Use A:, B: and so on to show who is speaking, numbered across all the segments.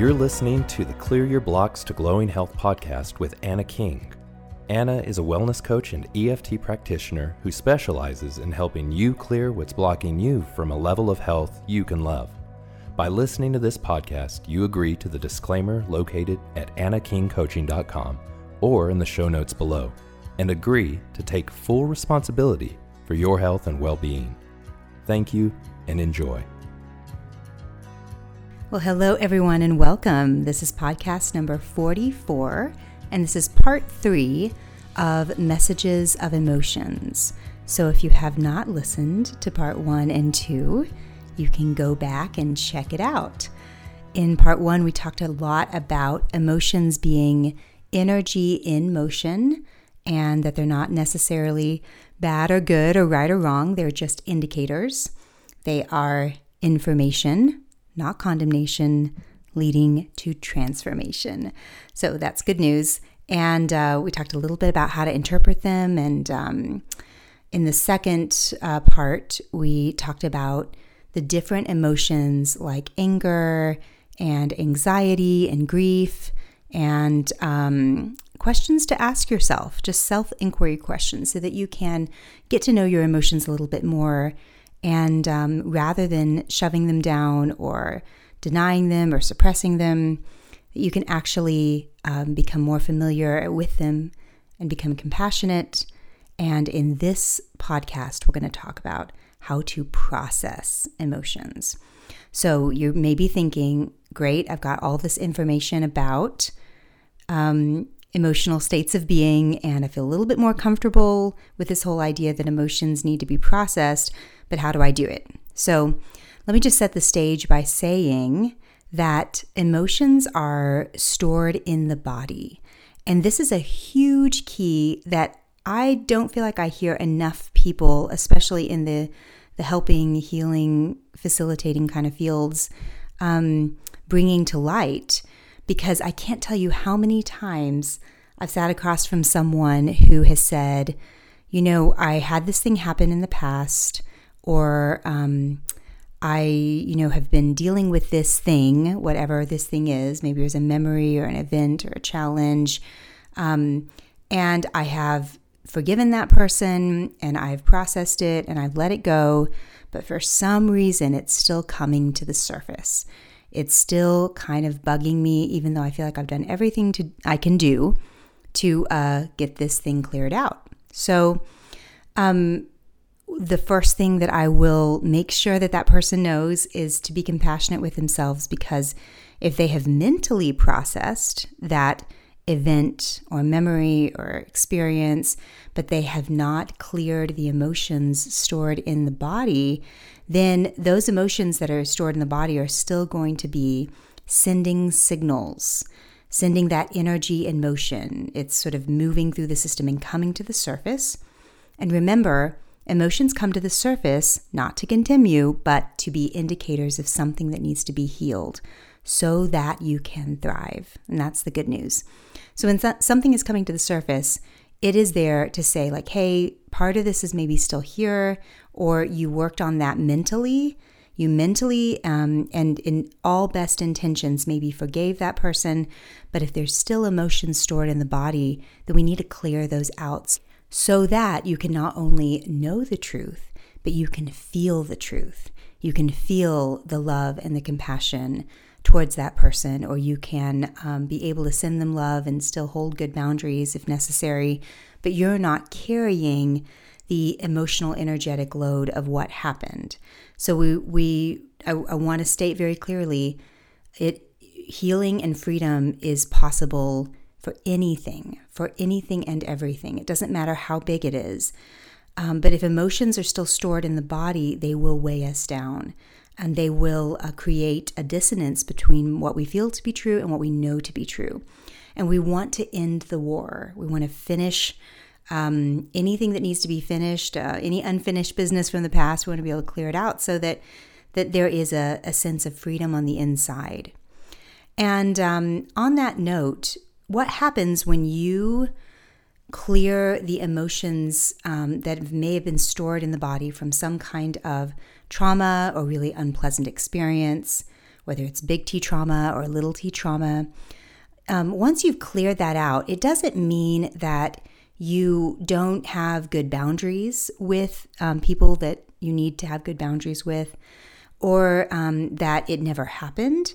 A: You're listening to the Clear Your Blocks to Glowing Health podcast with Anna King. Anna is a wellness coach and EFT practitioner who specializes in helping you clear what's blocking you from a level of health you can love. By listening to this podcast, you agree to the disclaimer located at annakingcoaching.com or in the show notes below and agree to take full responsibility for your health and well being. Thank you and enjoy.
B: Well, hello, everyone, and welcome. This is podcast number 44, and this is part three of Messages of Emotions. So, if you have not listened to part one and two, you can go back and check it out. In part one, we talked a lot about emotions being energy in motion and that they're not necessarily bad or good or right or wrong. They're just indicators. They are information not condemnation, leading to transformation. So that's good news. And uh, we talked a little bit about how to interpret them. And um, in the second uh, part, we talked about the different emotions like anger and anxiety and grief and um, questions to ask yourself, just self inquiry questions, so that you can get to know your emotions a little bit more and um, rather than shoving them down or denying them or suppressing them, you can actually um, become more familiar with them and become compassionate. And in this podcast, we're going to talk about how to process emotions. So you may be thinking, great, I've got all this information about um, emotional states of being, and I feel a little bit more comfortable with this whole idea that emotions need to be processed but how do I do it? So let me just set the stage by saying that emotions are stored in the body. And this is a huge key that I don't feel like I hear enough people, especially in the, the helping, healing, facilitating kind of fields, um, bringing to light. Because I can't tell you how many times I've sat across from someone who has said, you know, I had this thing happen in the past or um, I, you know, have been dealing with this thing, whatever this thing is. Maybe it was a memory or an event or a challenge. Um, and I have forgiven that person and I've processed it and I've let it go. But for some reason, it's still coming to the surface. It's still kind of bugging me, even though I feel like I've done everything to I can do to uh, get this thing cleared out. So, um, the first thing that I will make sure that that person knows is to be compassionate with themselves because if they have mentally processed that event or memory or experience, but they have not cleared the emotions stored in the body, then those emotions that are stored in the body are still going to be sending signals, sending that energy in motion. It's sort of moving through the system and coming to the surface. And remember, Emotions come to the surface not to condemn you, but to be indicators of something that needs to be healed so that you can thrive. And that's the good news. So when something is coming to the surface, it is there to say, like, hey, part of this is maybe still here, or you worked on that mentally. You mentally um, and in all best intentions maybe forgave that person, but if there's still emotions stored in the body, then we need to clear those out so that you can not only know the truth, but you can feel the truth. You can feel the love and the compassion towards that person, or you can um, be able to send them love and still hold good boundaries if necessary, but you're not carrying the emotional, energetic load of what happened. So we, we I, I want to state very clearly, it healing and freedom is possible for anything, for anything and everything. It doesn't matter how big it is. Um, but if emotions are still stored in the body, they will weigh us down and they will uh, create a dissonance between what we feel to be true and what we know to be true. And we want to end the war. We want to finish um, anything that needs to be finished, uh, any unfinished business from the past. We want to be able to clear it out so that that there is a, a sense of freedom on the inside. And um, on that note, what happens when you clear the emotions um, that may have been stored in the body from some kind of trauma or really unpleasant experience. whether it's big T trauma or little t trauma. Um, once you've cleared that out, it doesn't mean that you don't have good boundaries with um, people that you need to have good boundaries with, or um, that it never happened.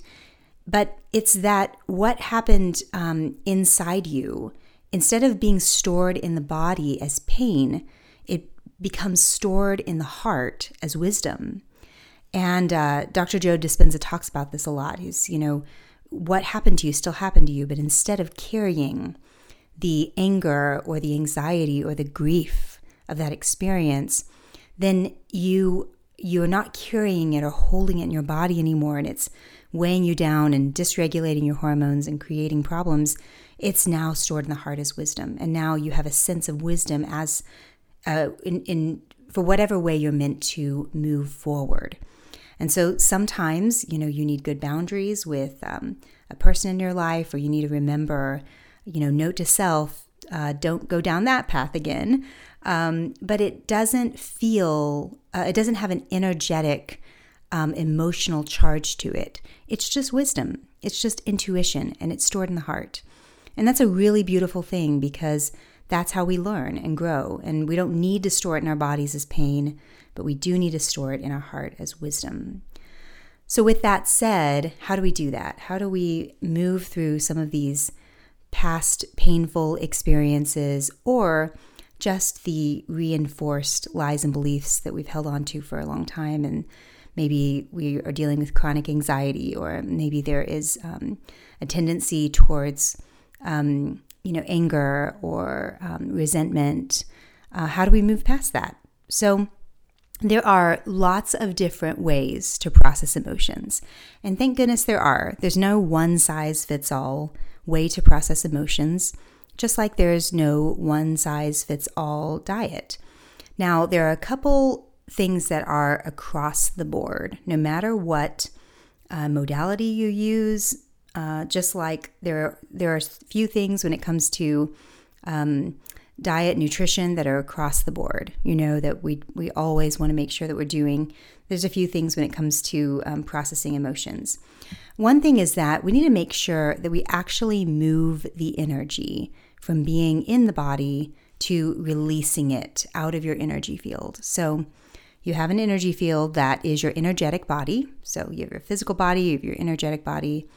B: But it's that what happened um, inside you, instead of being stored in the body as pain, it becomes stored in the heart as wisdom. And uh, Dr. Joe Dispenza talks about this a lot. He's, you know, what happened to you still happened to you, but instead of carrying the anger or the anxiety or the grief of that experience, then you you're not carrying it or holding it in your body anymore and it's weighing you down and dysregulating your hormones and creating problems it's now stored in the heart as wisdom and now you have a sense of wisdom as uh, in, in for whatever way you're meant to move forward and so sometimes you know you need good boundaries with um, a person in your life or you need to remember you know, note to self, uh, don't go down that path again. Um, but it doesn't feel, uh, it doesn't have an energetic, um, emotional charge to it. It's just wisdom, it's just intuition, and it's stored in the heart. And that's a really beautiful thing because that's how we learn and grow. And we don't need to store it in our bodies as pain, but we do need to store it in our heart as wisdom. So, with that said, how do we do that? How do we move through some of these past painful experiences or just the reinforced lies and beliefs that we've held on to for a long time. And maybe we are dealing with chronic anxiety or maybe there is um, a tendency towards um, you know anger or um, resentment. Uh, how do we move past that? So there are lots of different ways to process emotions. And thank goodness there are. There's no one size fits all way to process emotions, just like there's no one size fits all diet. Now, there are a couple things that are across the board, no matter what uh, modality you use. Uh, just like there, there are few things when it comes to um, diet, nutrition that are across the board. You know that we we always want to make sure that we're doing. There's a few things when it comes to um, processing emotions. One thing is that we need to make sure that we actually move the energy from being in the body to releasing it out of your energy field. So you have an energy field that is your energetic body. So you have your physical body, you have your energetic body.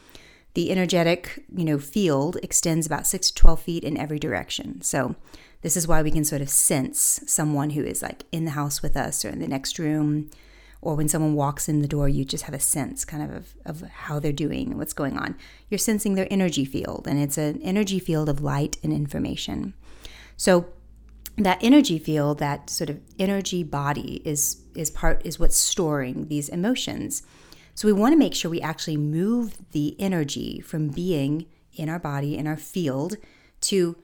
B: The energetic, you know, field extends about six to 12 feet in every direction. So this is why we can sort of sense someone who is like in the house with us or in the next room or when someone walks in the door, you just have a sense kind of of, of how they're doing and what's going on. You're sensing their energy field, and it's an energy field of light and information. So that energy field, that sort of energy body is is part is what's storing these emotions. So we want to make sure we actually move the energy from being in our body, in our field, to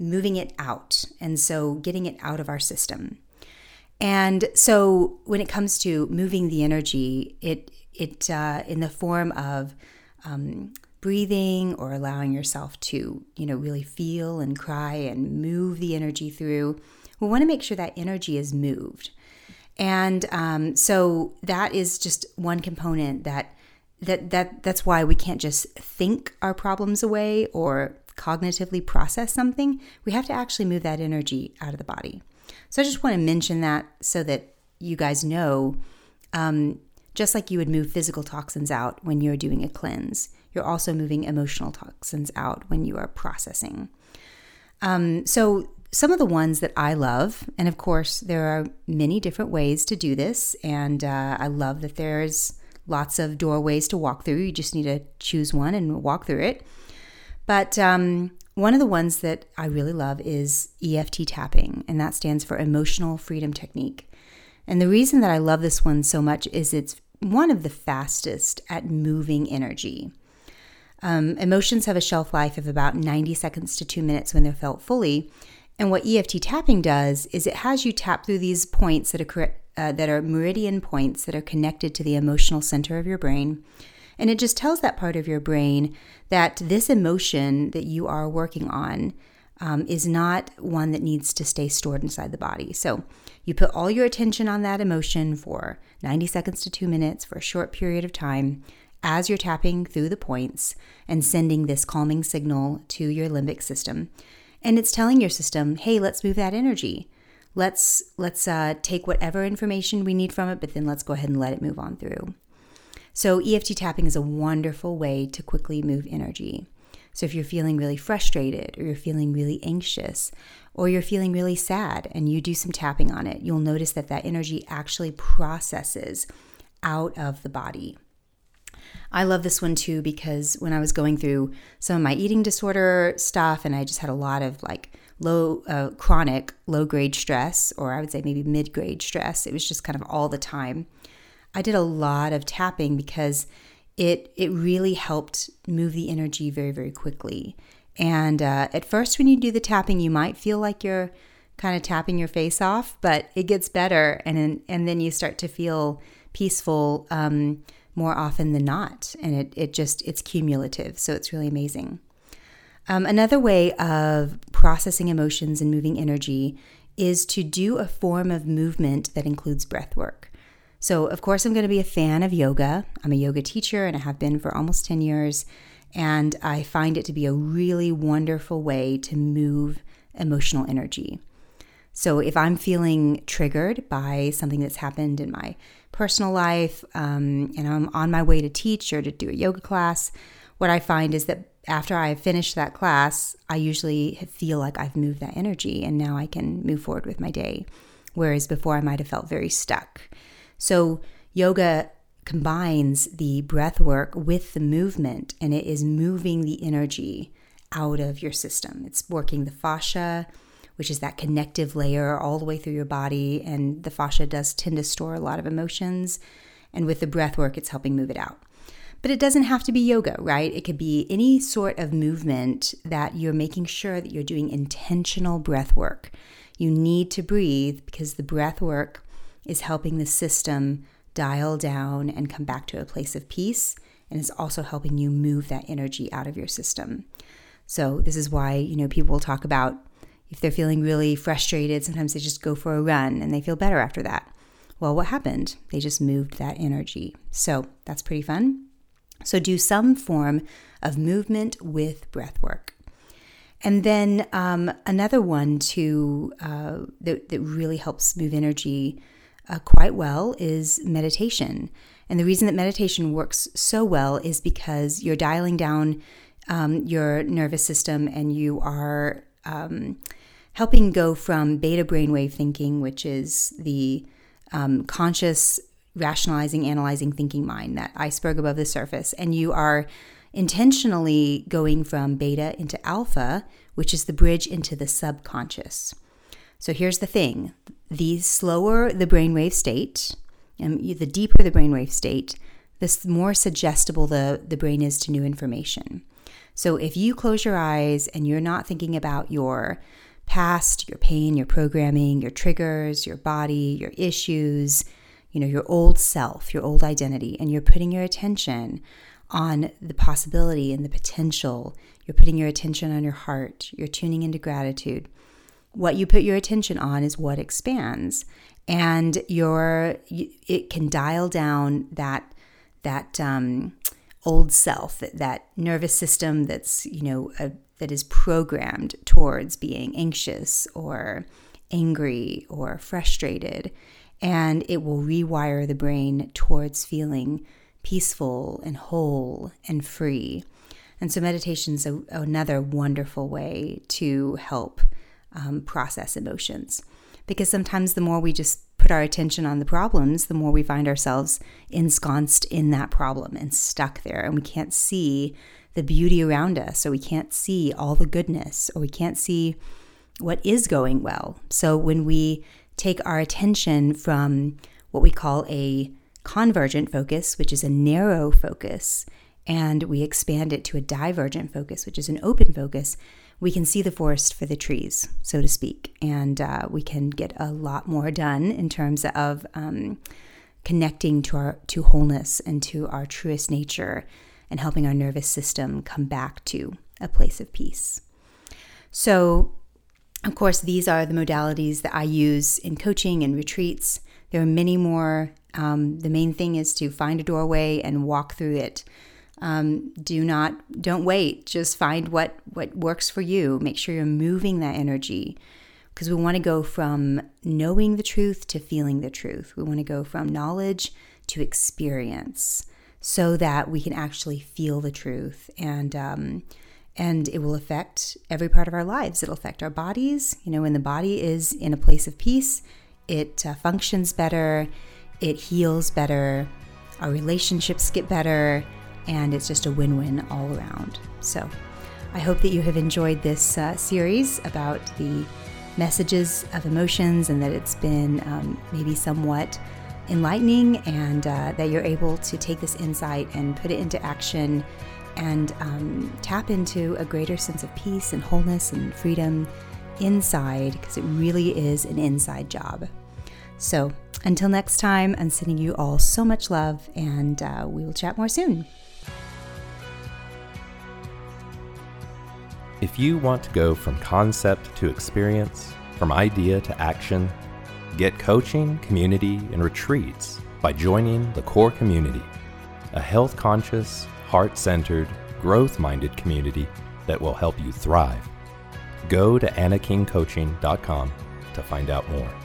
B: moving it out. And so getting it out of our system. And so when it comes to moving the energy, it it uh, in the form of um, breathing or allowing yourself to you know really feel and cry and move the energy through. We want to make sure that energy is moved, and um, so that is just one component that that that that's why we can't just think our problems away or cognitively process something. We have to actually move that energy out of the body. So I just want to mention that so that you guys know um, just like you would move physical toxins out when you're doing a cleanse, you're also moving emotional toxins out when you are processing. Um, so, some of the ones that I love, and of course, there are many different ways to do this, and uh, I love that there's lots of doorways to walk through. You just need to choose one and walk through it. But um, one of the ones that I really love is EFT tapping, and that stands for Emotional Freedom Technique. And the reason that I love this one so much is it's one of the fastest at moving energy. Um, emotions have a shelf life of about 90 seconds to two minutes when they're felt fully. And what EFT tapping does is it has you tap through these points that are, uh, that are meridian points that are connected to the emotional center of your brain. And it just tells that part of your brain that this emotion that you are working on um, is not one that needs to stay stored inside the body. So you put all your attention on that emotion for 90 seconds to two minutes for a short period of time. as you're tapping through the points and sending this calming signal to your limbic system. And it's telling your system, hey, let's move that energy. Let's let's uh, take whatever information we need from it, but then let's go ahead and let it move on through. So EFT tapping is a wonderful way to quickly move energy. So if you're feeling really frustrated or you're feeling really anxious or you're feeling really sad and you do some tapping on it, you'll notice that that energy actually processes out of the body. I love this one too because when I was going through some of my eating disorder stuff and I just had a lot of like low, uh, chronic, low grade stress, or I would say maybe mid grade stress, it was just kind of all the time. I did a lot of tapping because it it really helped move the energy very very quickly. And uh, at first, when you do the tapping, you might feel like you're kind of tapping your face off, but it gets better, and and then you start to feel peaceful. Um, more often than not. And it, it just, it's cumulative. So it's really amazing. Um, another way of processing emotions and moving energy is to do a form of movement that includes breath work. So, of course, I'm going to be a fan of yoga. I'm a yoga teacher and I have been for almost 10 years. And I find it to be a really wonderful way to move emotional energy. So, if I'm feeling triggered by something that's happened in my personal life um, and I'm on my way to teach or to do a yoga class, what I find is that after I finish that class, I usually feel like I've moved that energy and now I can move forward with my day. Whereas before I might have felt very stuck. So, yoga combines the breath work with the movement and it is moving the energy out of your system. It's working the fascia which is that connective layer all the way through your body. And the fascia does tend to store a lot of emotions. And with the breath work, it's helping move it out. But it doesn't have to be yoga, right? It could be any sort of movement that you're making sure that you're doing intentional breath work. You need to breathe because the breath work is helping the system dial down and come back to a place of peace. And is also helping you move that energy out of your system. So, this is why, you know, people will talk about if they're feeling really frustrated, sometimes they just go for a run and they feel better after that. Well, what happened? They just moved that energy. So that's pretty fun. So do some form of movement with breath work. And then um, another one to uh, that, that, really helps move energy uh, quite well is meditation. And the reason that meditation works so well is because you're dialing down um, your nervous system and you are um, helping go from beta brainwave thinking, which is the um, conscious, rationalizing, analyzing thinking mind, that iceberg above the surface, and you are intentionally going from beta into alpha, which is the bridge into the subconscious. So here's the thing the slower the brainwave state, um, and the deeper the brainwave state, the more suggestible the, the brain is to new information. So if you close your eyes and you're not thinking about your past, your pain, your programming, your triggers, your body, your issues, you know, your old self, your old identity, and you're putting your attention on the possibility and the potential. You're putting your attention on your heart. You're tuning into gratitude. What you put your attention on is what expands, and your it can dial down that that um, old self, that, that nervous system that's you know a, that is programmed towards being anxious or angry or frustrated. And it will rewire the brain towards feeling peaceful and whole and free. And so, meditation is another wonderful way to help um, process emotions. Because sometimes the more we just put our attention on the problems, the more we find ourselves ensconced in that problem and stuck there, and we can't see the beauty around us, or we can't see all the goodness, or we can't see what is going well. So when we take our attention from what we call a convergent focus, which is a narrow focus, and we expand it to a divergent focus, which is an open focus, we can see the forest for the trees, so to speak, and uh, we can get a lot more done in terms of um, connecting to our to wholeness and to our truest nature and helping our nervous system come back to a place of peace. So, of course, these are the modalities that I use in coaching and retreats. There are many more Um, the main thing is to find a doorway and walk through it. Um, do not don't wait. Just find what what works for you. Make sure you're moving that energy because we want to go from knowing the truth to feeling the truth. We want to go from knowledge to experience so that we can actually feel the truth and um, and it will affect every part of our lives. It'll affect our bodies. You know, when the body is in a place of peace, it uh, functions better, it heals better, our relationships get better, and it's just a win win all around. So, I hope that you have enjoyed this uh, series about the messages of emotions and that it's been um, maybe somewhat enlightening and uh, that you're able to take this insight and put it into action and um, tap into a greater sense of peace and wholeness and freedom inside because it really is an inside job. So, until next time, I'm sending you all so much love and uh, we will chat more soon.
A: If you want to go from concept to experience, from idea to action, get coaching, community, and retreats by joining the Core Community, a health conscious, heart centered, growth minded community that will help you thrive. Go to annakingcoaching.com to find out more.